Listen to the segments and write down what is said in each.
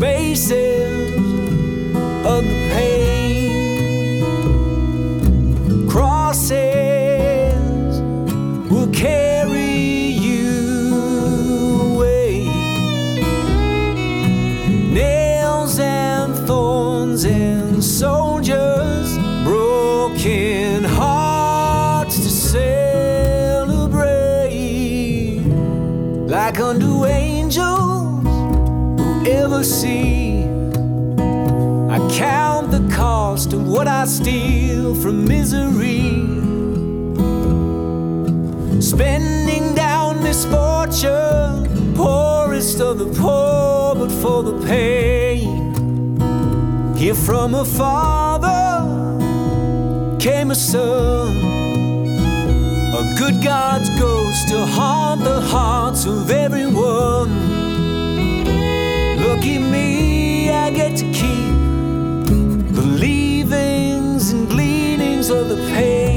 spaces of the pain. Steal from misery. Spending down misfortune, poorest of the poor, but for the pain. Here from a father came a son. A good God's ghost to haunt the hearts of everyone. Lucky me, I get to keep of the pain.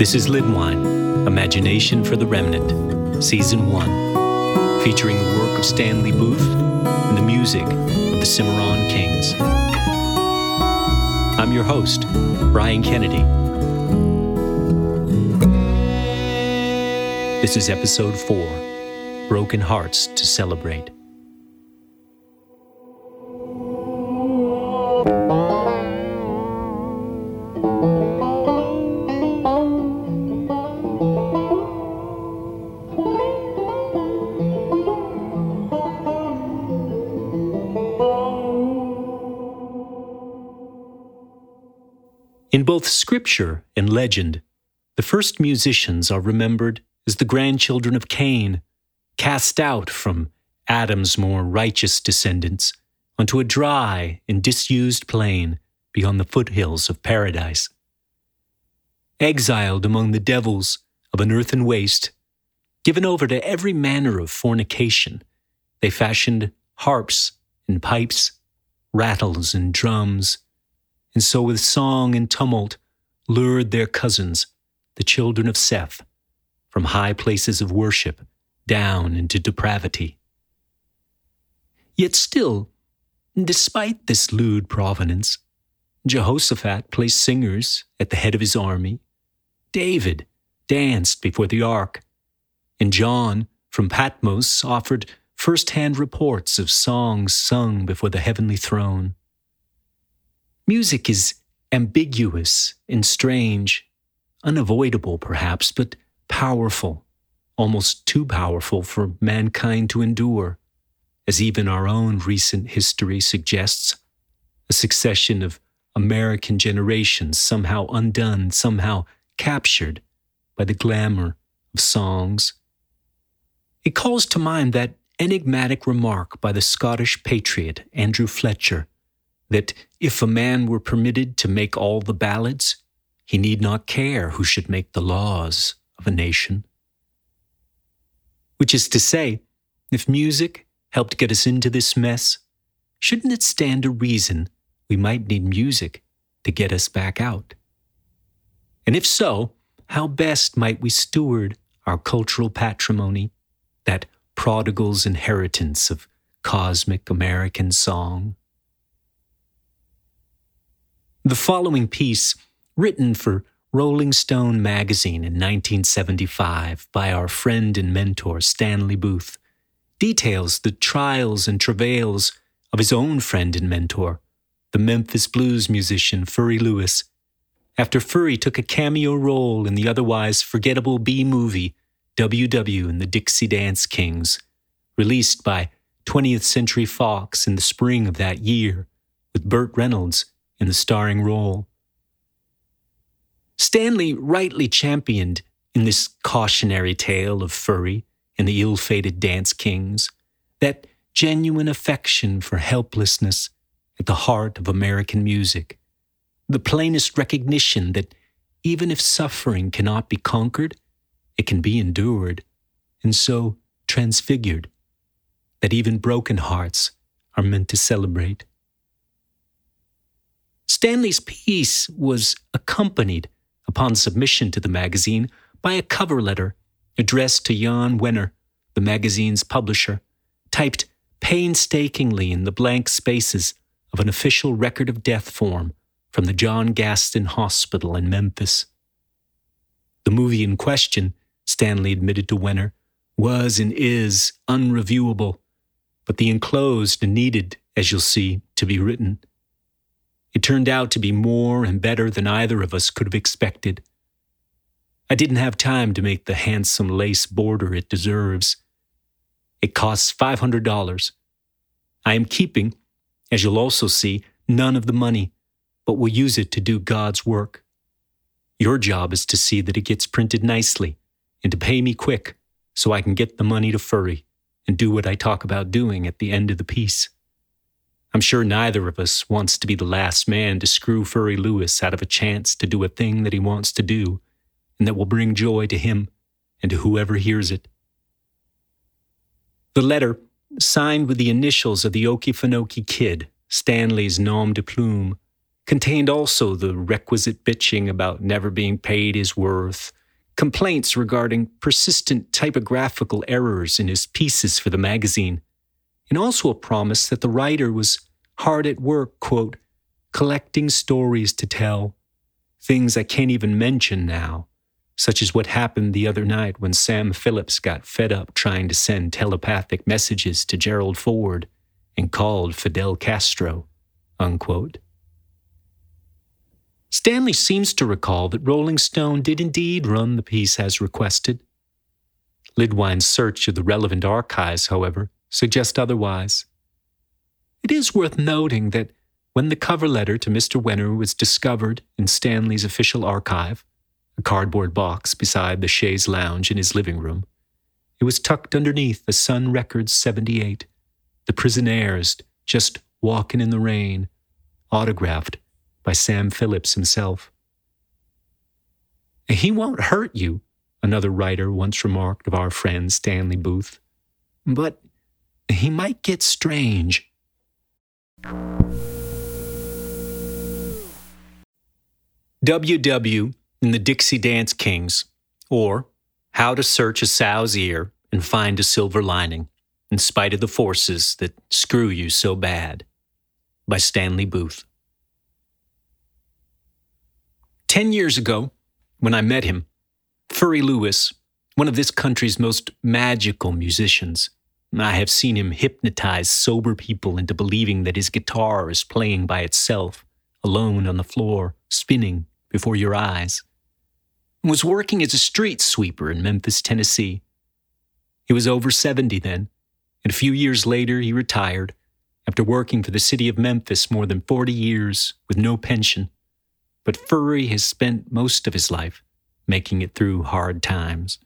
This is Lidwine, Imagination for the Remnant, Season 1, featuring the work of Stanley Booth and the music of the Cimarron Kings. I'm your host, Brian Kennedy. This is Episode 4 Broken Hearts to Celebrate. Both scripture and legend, the first musicians are remembered as the grandchildren of Cain, cast out from Adam's more righteous descendants onto a dry and disused plain beyond the foothills of paradise. Exiled among the devils of an earthen waste, given over to every manner of fornication, they fashioned harps and pipes, rattles and drums, and so with song and tumult lured their cousins, the children of Seth, from high places of worship down into depravity. Yet still, despite this lewd provenance, Jehoshaphat placed singers at the head of his army, David danced before the ark, and John from Patmos offered first hand reports of songs sung before the heavenly throne. Music is ambiguous and strange, unavoidable perhaps, but powerful, almost too powerful for mankind to endure, as even our own recent history suggests. A succession of American generations somehow undone, somehow captured by the glamour of songs. It calls to mind that enigmatic remark by the Scottish patriot Andrew Fletcher that if a man were permitted to make all the ballads, he need not care who should make the laws of a nation. Which is to say, if music helped get us into this mess, shouldn't it stand to reason we might need music to get us back out? And if so, how best might we steward our cultural patrimony, that prodigal's inheritance of cosmic American song? The following piece, written for Rolling Stone magazine in 1975 by our friend and mentor Stanley Booth, details the trials and travails of his own friend and mentor, the Memphis blues musician Furry Lewis, after Furry took a cameo role in the otherwise forgettable B movie WW and the Dixie Dance Kings, released by 20th Century Fox in the spring of that year, with Burt Reynolds in the starring role. Stanley rightly championed in this cautionary tale of Furry and the ill fated Dance Kings that genuine affection for helplessness at the heart of American music, the plainest recognition that even if suffering cannot be conquered, it can be endured, and so transfigured, that even broken hearts are meant to celebrate. Stanley's piece was accompanied, upon submission to the magazine, by a cover letter addressed to Jan Wenner, the magazine's publisher, typed painstakingly in the blank spaces of an official record of death form from the John Gaston Hospital in Memphis. The movie in question, Stanley admitted to Wenner, was and is unreviewable, but the enclosed needed, as you'll see, to be written. It turned out to be more and better than either of us could have expected. I didn't have time to make the handsome lace border it deserves. It costs $500. I am keeping, as you'll also see, none of the money, but will use it to do God's work. Your job is to see that it gets printed nicely and to pay me quick so I can get the money to Furry and do what I talk about doing at the end of the piece. I'm sure neither of us wants to be the last man to screw Furry Lewis out of a chance to do a thing that he wants to do and that will bring joy to him and to whoever hears it. The letter, signed with the initials of the Okefenokee Kid, Stanley's nom de plume, contained also the requisite bitching about never being paid his worth, complaints regarding persistent typographical errors in his pieces for the magazine, and also a promise that the writer was hard at work, quote, collecting stories to tell, things I can't even mention now, such as what happened the other night when Sam Phillips got fed up trying to send telepathic messages to Gerald Ford and called Fidel Castro, unquote. Stanley seems to recall that Rolling Stone did indeed run the piece as requested. Lidwine's search of the relevant archives, however, suggests otherwise. It is worth noting that when the cover letter to Mr. Wenner was discovered in Stanley's official archive, a cardboard box beside the chaise lounge in his living room, it was tucked underneath the Sun Records 78, the Prisonaires just walking in the rain, autographed by Sam Phillips himself. He won't hurt you, another writer once remarked of our friend Stanley Booth, but he might get strange. WW in the Dixie Dance Kings, or How to Search a Sow's Ear and Find a Silver Lining, in spite of the forces that screw you so bad, by Stanley Booth. Ten years ago, when I met him, Furry Lewis, one of this country's most magical musicians, I have seen him hypnotize sober people into believing that his guitar is playing by itself, alone on the floor, spinning before your eyes. Was working as a street sweeper in Memphis, Tennessee. He was over 70 then, and a few years later he retired after working for the city of Memphis more than 40 years with no pension. But Furry has spent most of his life making it through hard times.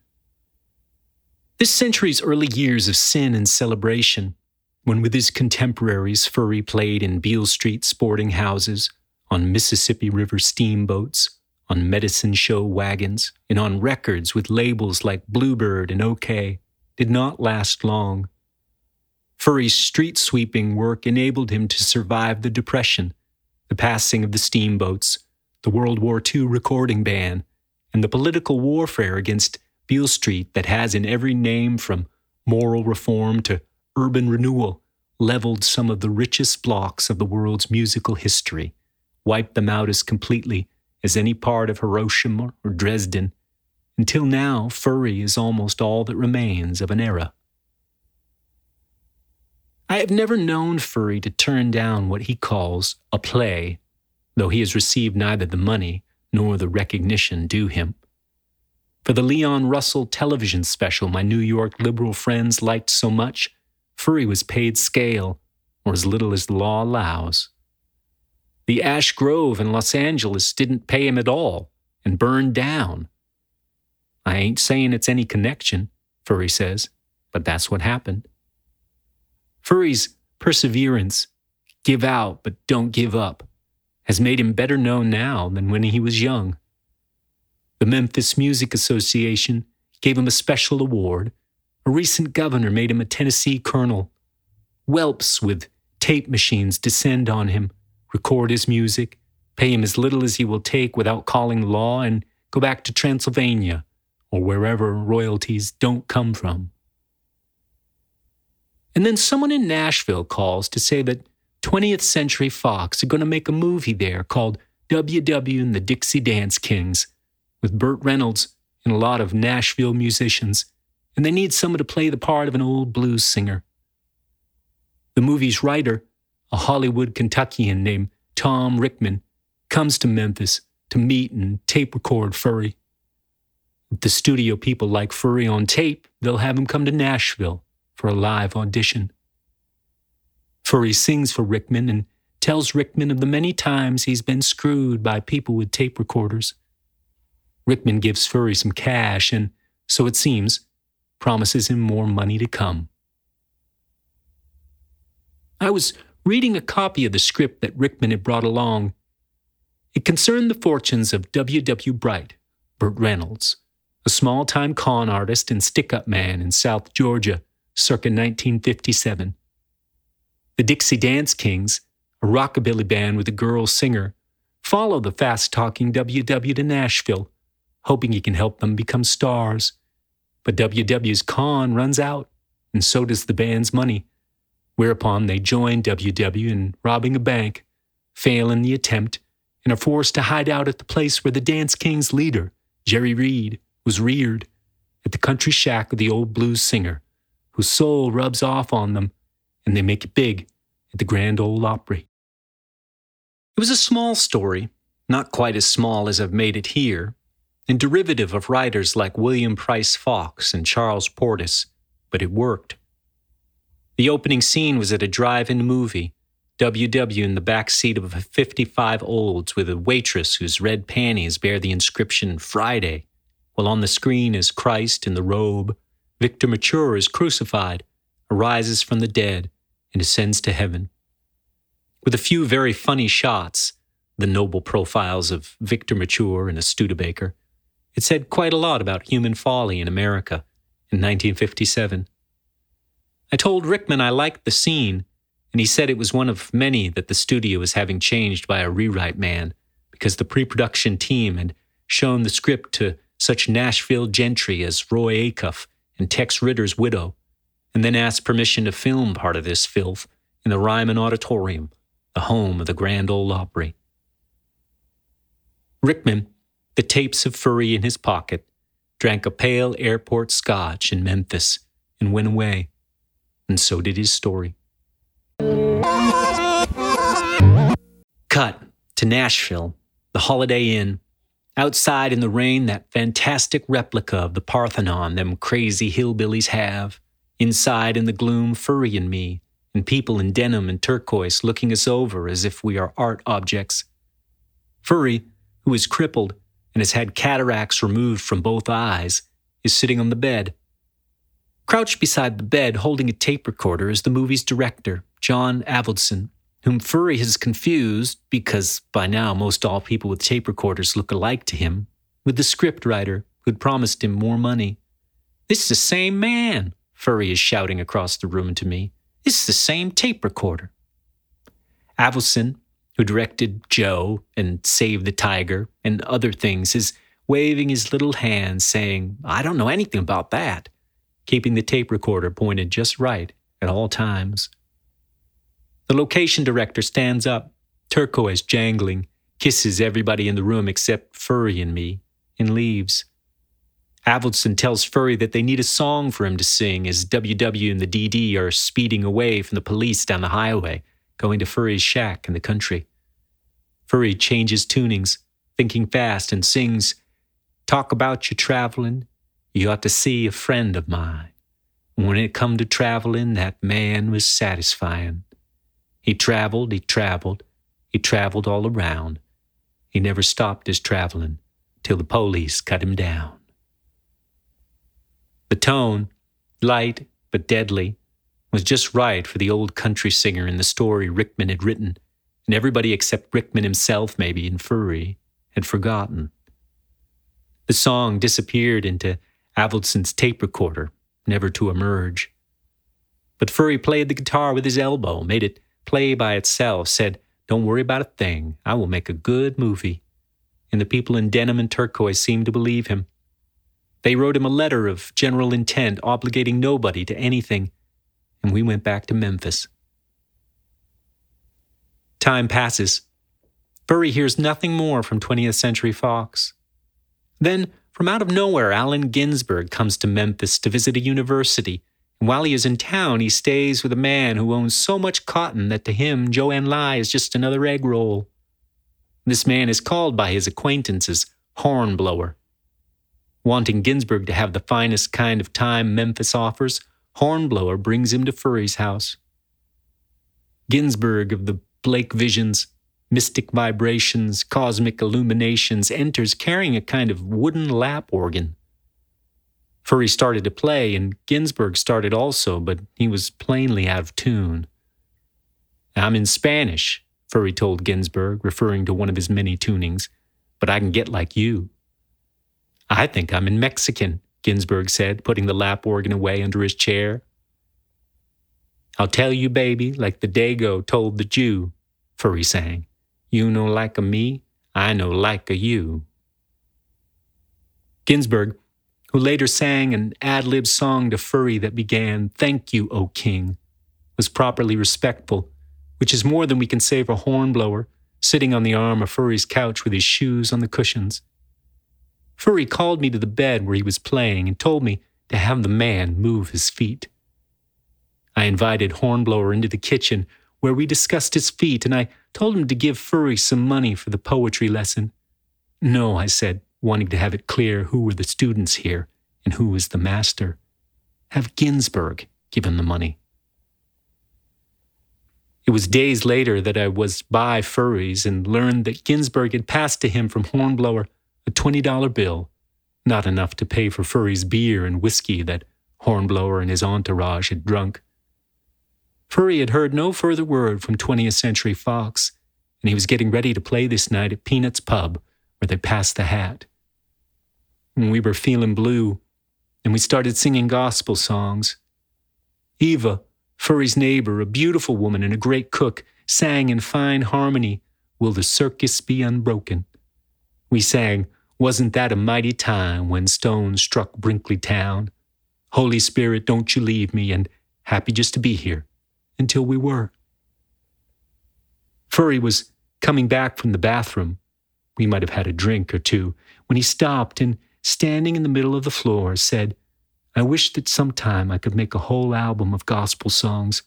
This century's early years of sin and celebration, when with his contemporaries Furry played in Beale Street sporting houses, on Mississippi River steamboats, on medicine show wagons, and on records with labels like Bluebird and OK, did not last long. Furry's street sweeping work enabled him to survive the Depression, the passing of the steamboats, the World War II recording ban, and the political warfare against Beale Street that has in every name from moral reform to urban renewal leveled some of the richest blocks of the world's musical history, wiped them out as completely as any part of Hiroshima or Dresden. Until now, Furry is almost all that remains of an era. I have never known Furry to turn down what he calls a play, though he has received neither the money nor the recognition due him. For the Leon Russell television special my New York liberal friends liked so much, Furry was paid scale, or as little as the law allows. The Ash Grove in Los Angeles didn't pay him at all and burned down. I ain't saying it's any connection, Furry says, but that's what happened. Furry's perseverance, give out but don't give up, has made him better known now than when he was young. The Memphis Music Association gave him a special award. A recent governor made him a Tennessee colonel. Whelps with tape machines descend on him, record his music, pay him as little as he will take without calling law, and go back to Transylvania or wherever royalties don't come from. And then someone in Nashville calls to say that 20th Century Fox are going to make a movie there called WW and the Dixie Dance Kings with Burt Reynolds and a lot of Nashville musicians, and they need someone to play the part of an old blues singer. The movie's writer, a Hollywood Kentuckian named Tom Rickman, comes to Memphis to meet and tape record Furry. If the studio people like Furry on tape, they'll have him come to Nashville for a live audition. Furry sings for Rickman and tells Rickman of the many times he's been screwed by people with tape recorders. Rickman gives Furry some cash and, so it seems, promises him more money to come. I was reading a copy of the script that Rickman had brought along. It concerned the fortunes of W. W. Bright, Burt Reynolds, a small time con artist and stick up man in South Georgia circa 1957. The Dixie Dance Kings, a rockabilly band with a girl singer, follow the fast talking WW to Nashville, hoping he can help them become stars. But WW's con runs out, and so does the band's money, whereupon they join WW in robbing a bank, fail in the attempt, and are forced to hide out at the place where the Dance Kings leader, Jerry Reed, was reared, at the country shack of the old blues singer, whose soul rubs off on them, and they make it big at the Grand Ole Opry. It was a small story, not quite as small as I've made it here, and derivative of writers like William Price Fox and Charles Portis, but it worked. The opening scene was at a drive in movie, WW in the back seat of a 55 olds with a waitress whose red panties bear the inscription Friday, while on the screen is Christ in the robe Victor Mature is crucified, arises from the dead, and ascends to heaven. With a few very funny shots, the noble profiles of Victor Mature and a Studebaker, it said quite a lot about human folly in America in 1957. I told Rickman I liked the scene, and he said it was one of many that the studio was having changed by a rewrite man because the pre production team had shown the script to such Nashville gentry as Roy Acuff and Tex Ritter's widow, and then asked permission to film part of this filth in the Ryman Auditorium, the home of the Grand Ole Opry. Rickman, the tapes of Furry in his pocket, drank a pale airport scotch in Memphis and went away, and so did his story. Cut to Nashville, the Holiday Inn, Outside in the rain, that fantastic replica of the Parthenon them crazy hillbillies have. Inside in the gloom, Furry and me, and people in denim and turquoise looking us over as if we are art objects. Furry, who is crippled and has had cataracts removed from both eyes, is sitting on the bed. Crouched beside the bed, holding a tape recorder, is the movie's director, John Avildsen, whom Furry has confused, because by now most all people with tape recorders look alike to him, with the scriptwriter who'd promised him more money. This is the same man, Furry is shouting across the room to me. This is the same tape recorder. Avildsen, who directed Joe and Save the Tiger and other things, is waving his little hand, saying, I don't know anything about that keeping the tape recorder pointed just right at all times. The location director stands up, turquoise jangling, kisses everybody in the room except Furry and me, and leaves. Avildsen tells Furry that they need a song for him to sing as WW and the DD are speeding away from the police down the highway, going to Furry's shack in the country. Furry changes tunings, thinking fast, and sings, Talk about your traveling, you ought to see a friend of mine. When it come to traveling, that man was satisfying. He traveled, he traveled, he traveled all around. He never stopped his traveling till the police cut him down. The tone, light but deadly, was just right for the old country singer in the story Rickman had written, and everybody except Rickman himself, maybe, and Furry, had forgotten. The song disappeared into Avildsen's tape recorder, never to emerge. But Furry played the guitar with his elbow, made it play by itself, said, Don't worry about a thing. I will make a good movie. And the people in denim and turquoise seemed to believe him. They wrote him a letter of general intent, obligating nobody to anything, and we went back to Memphis. Time passes. Furry hears nothing more from 20th Century Fox. Then from out of nowhere, Allen Ginsberg comes to Memphis to visit a university. And while he is in town, he stays with a man who owns so much cotton that to him, Chou En-lai is just another egg roll. This man is called by his acquaintances Hornblower. Wanting Ginsberg to have the finest kind of time Memphis offers, Hornblower brings him to Furry's house. Ginsberg of the Blake Visions mystic vibrations, cosmic illuminations, enters carrying a kind of wooden lap organ. Furry started to play, and Ginsberg started also, but he was plainly out of tune. I'm in Spanish, Furry told Ginsberg, referring to one of his many tunings, but I can get like you. I think I'm in Mexican, Ginsberg said, putting the lap organ away under his chair. I'll tell you, baby, like the Dago told the Jew, Furry sang. You know like a me, I know like a you. Ginsberg, who later sang an ad lib song to Furry that began, Thank you, O King, was properly respectful, which is more than we can say for Hornblower, sitting on the arm of Furry's couch with his shoes on the cushions. Furry called me to the bed where he was playing and told me to have the man move his feet. I invited Hornblower into the kitchen where we discussed his feet, and I told him to give Furry some money for the poetry lesson. No, I said, wanting to have it clear who were the students here and who was the master. Have Ginsberg give him the money. It was days later that I was by Furry's and learned that Ginsberg had passed to him from Hornblower a $20 bill, not enough to pay for Furry's beer and whiskey that Hornblower and his entourage had drunk. Furry had heard no further word from 20th Century Fox, and he was getting ready to play this night at Peanuts Pub, where they passed the hat. And we were feeling blue, and we started singing gospel songs. Eva, Furry's neighbor, a beautiful woman and a great cook, sang in fine harmony, Will the Circle Be Unbroken? We sang, Wasn't that a mighty time when stones struck Brinkley Town? Holy Spirit, don't you leave me, and happy just to be here until we were. Furry was coming back from the bathroom. We might have had a drink or two when he stopped and, standing in the middle of the floor, said, I wish that sometime I could make a whole album of gospel songs,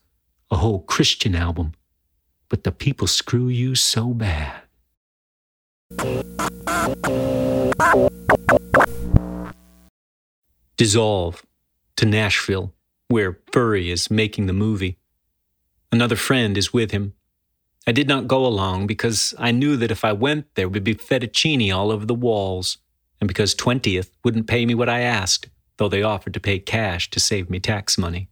a whole Christian album, but the people screw you so bad. Dissolve to Nashville, where Furry is making the movie. Another friend is with him. I did not go along because I knew that if I went, there would be fettuccine all over the walls, and because 20th wouldn't pay me what I asked. though they offered to pay cash to save me tax money.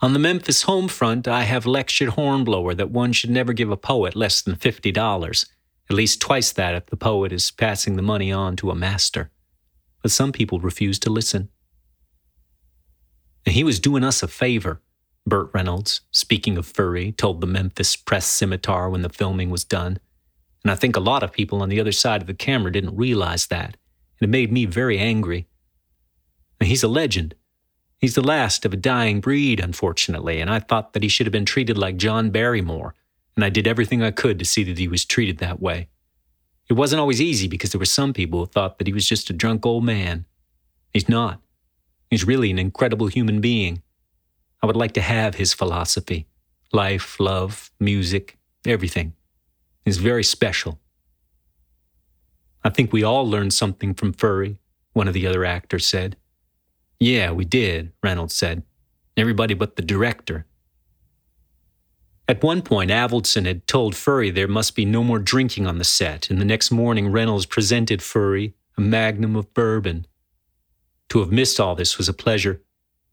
On the Memphis home front, I have lectured Hornblower that one should never give a poet less than $50, at least twice that if the poet is passing the money on to a master. But some people refuse to listen. And he was doing us a favor, Burt Reynolds, speaking of Furry, told the Memphis Press Scimitar when the filming was done. And I think a lot of people on the other side of the camera didn't realize that, and it made me very angry. And he's a legend. He's the last of a dying breed, unfortunately, and I thought that he should have been treated like John Barrymore, and I did everything I could to see that he was treated that way. It wasn't always easy because there were some people who thought that he was just a drunk old man. He's not. He's really an incredible human being. I would like to have his philosophy life, love, music, everything. He's very special. I think we all learned something from Furry, one of the other actors said. Yeah, we did, Reynolds said. Everybody but the director. At one point, Avildsen had told Furry there must be no more drinking on the set, and the next morning, Reynolds presented Furry a magnum of bourbon. To have missed all this was a pleasure,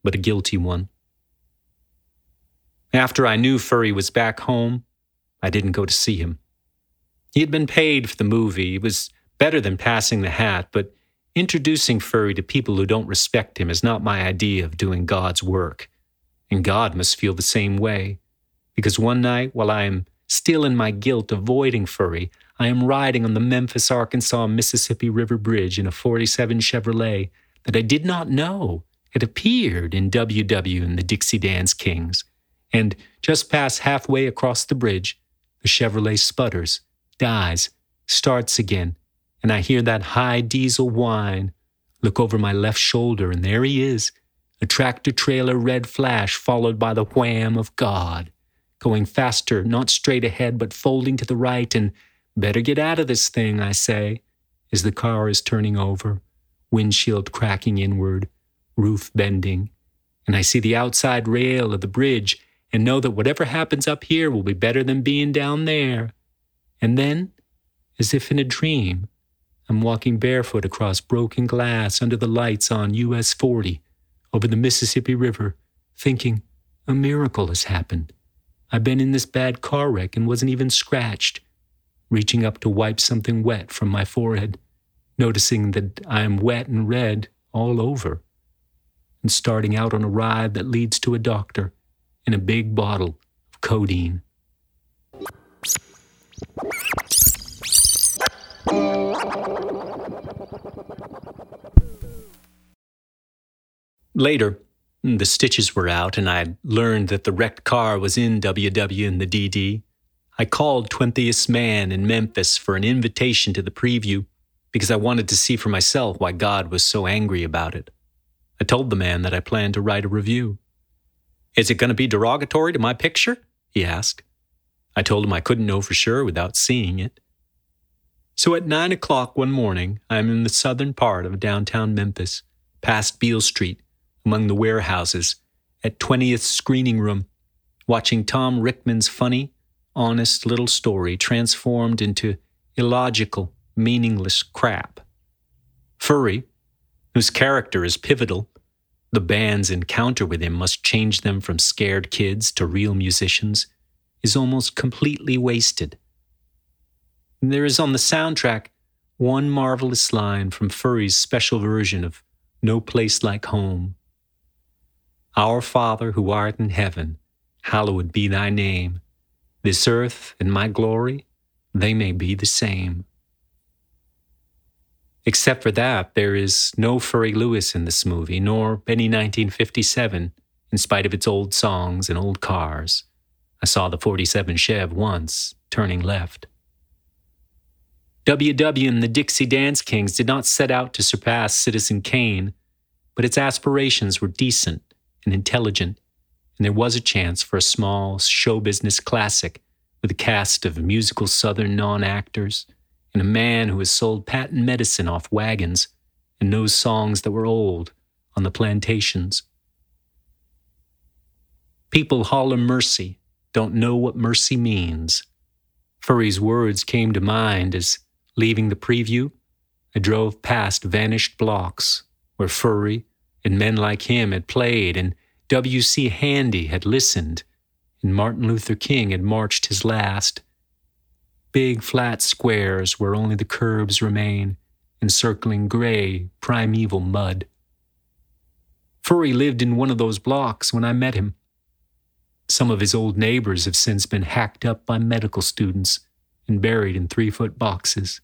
but a guilty one. After I knew Furry was back home, I didn't go to see him. He had been paid for the movie. It was better than passing the hat, but Introducing Furry to people who don't respect him is not my idea of doing God's work. And God must feel the same way. Because one night, while I am still in my guilt avoiding Furry, I am riding on the Memphis, Arkansas, Mississippi River Bridge in a 47 Chevrolet that I did not know had appeared in WW and the Dixie Dance Kings. And just past halfway across the bridge, the Chevrolet sputters, dies, starts again, and I hear that high diesel whine. Look over my left shoulder, and there he is, a tractor trailer red flash followed by the wham of God, going faster, not straight ahead, but folding to the right, and better get out of this thing, I say, as the car is turning over, windshield cracking inward, roof bending, and I see the outside rail of the bridge and know that whatever happens up here will be better than being down there. And then, as if in a dream, I'm walking barefoot across broken glass under the lights on US 40 over the Mississippi River, thinking, a miracle has happened. I've been in this bad car wreck and wasn't even scratched. Reaching up to wipe something wet from my forehead, noticing that I am wet and red all over, and starting out on a ride that leads to a doctor in a big bottle of codeine. Later, the stitches were out, and I learned that the wrecked car was in WW and the DD. I called 20th Man in Memphis for an invitation to the preview because I wanted to see for myself why God was so angry about it. I told the man that I planned to write a review. Is it going to be derogatory to my picture? he asked. I told him I couldn't know for sure without seeing it. So at nine o'clock one morning, I am in the southern part of downtown Memphis, past Beale Street, among the warehouses, at 20th Screening Room, watching Tom Rickman's funny, honest little story transformed into illogical, meaningless crap. Furry, whose character is pivotal, the band's encounter with him must change them from scared kids to real musicians, is almost completely wasted. There is on the soundtrack one marvelous line from Furry's special version of No Place Like Home. Our Father who art in heaven, hallowed be thy name. This earth and my glory, they may be the same. Except for that, there is no Furry Lewis in this movie, nor any 1957, in spite of its old songs and old cars. I saw the 47 Chev once, turning left. WW and the Dixie Dance Kings did not set out to surpass Citizen Kane, but its aspirations were decent and intelligent, and there was a chance for a small show business classic with a cast of musical Southern non actors and a man who has sold patent medicine off wagons and knows songs that were old on the plantations. People holler mercy, don't know what mercy means. Furry's words came to mind as Leaving the preview, I drove past vanished blocks, where Furry and men like him had played, and W.C. Handy had listened, and Martin Luther King had marched his last. Big flat squares where only the curbs remain, encircling gray, primeval mud. Furry lived in one of those blocks when I met him. Some of his old neighbors have since been hacked up by medical students and buried in three foot boxes.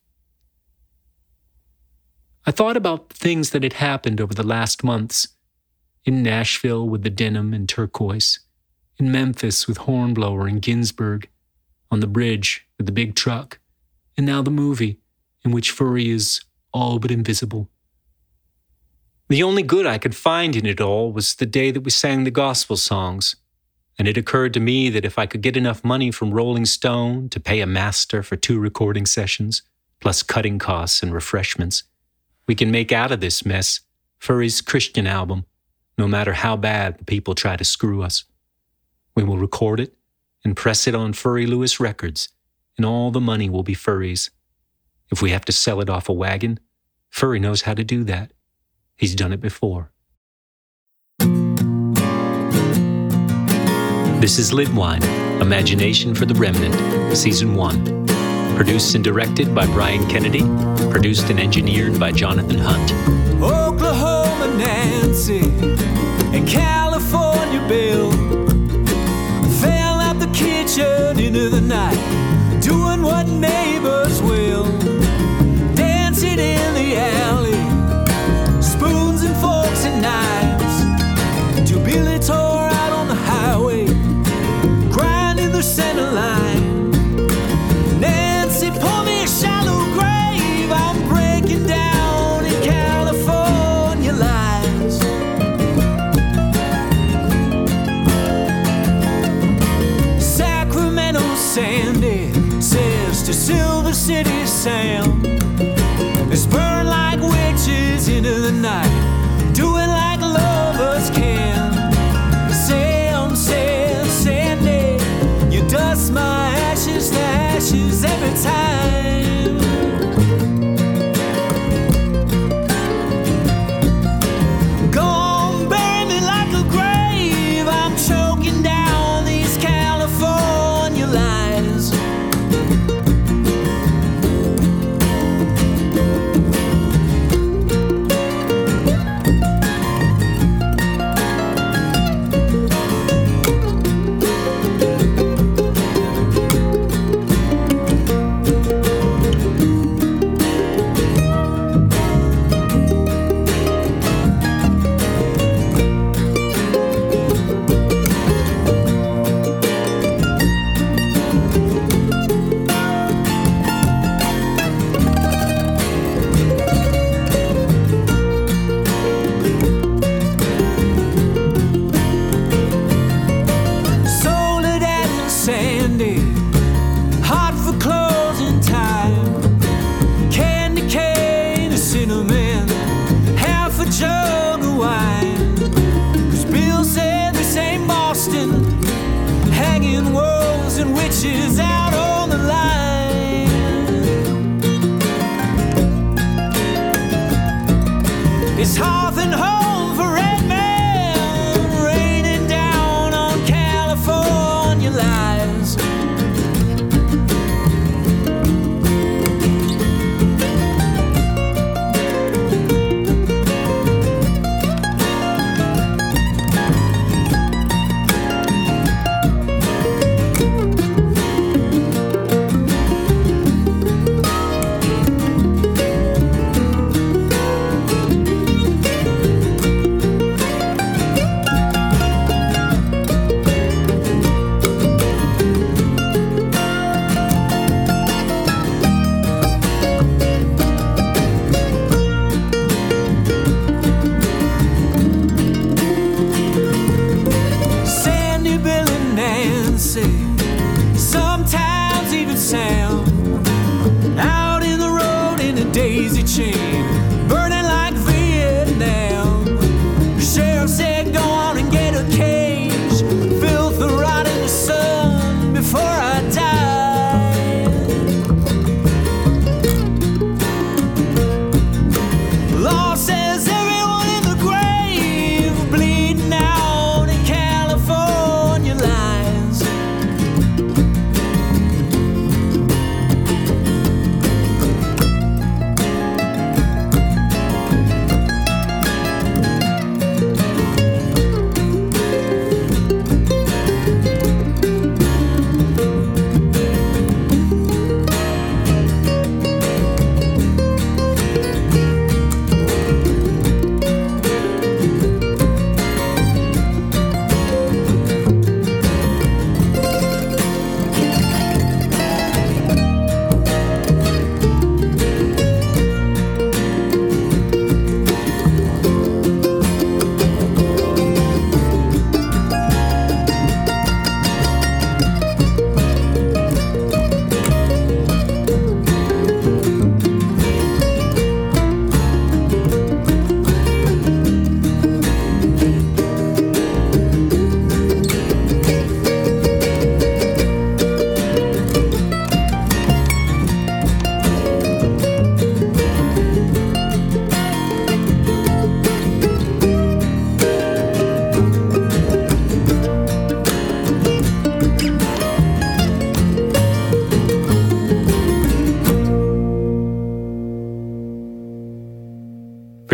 I thought about things that had happened over the last months. In Nashville with the denim and turquoise, in Memphis with Hornblower and Ginsberg, on the bridge with the big truck, and now the movie in which Furry is all but invisible. The only good I could find in it all was the day that we sang the gospel songs, and it occurred to me that if I could get enough money from Rolling Stone to pay a master for two recording sessions, plus cutting costs and refreshments, we can make out of this mess Furry's Christian album, no matter how bad the people try to screw us. We will record it and press it on Furry Lewis Records, and all the money will be Furry's. If we have to sell it off a wagon, Furry knows how to do that. He's done it before. This is Lidwine, Imagination for the Remnant, Season 1. Produced and directed by Brian Kennedy. Produced and engineered by Jonathan Hunt. Oklahoma Nancy and California Bill fell out the kitchen into the night, doing what neighbors City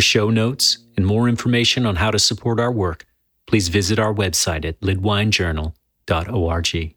show notes and more information on how to support our work, please visit our website at lidwinejournal.org.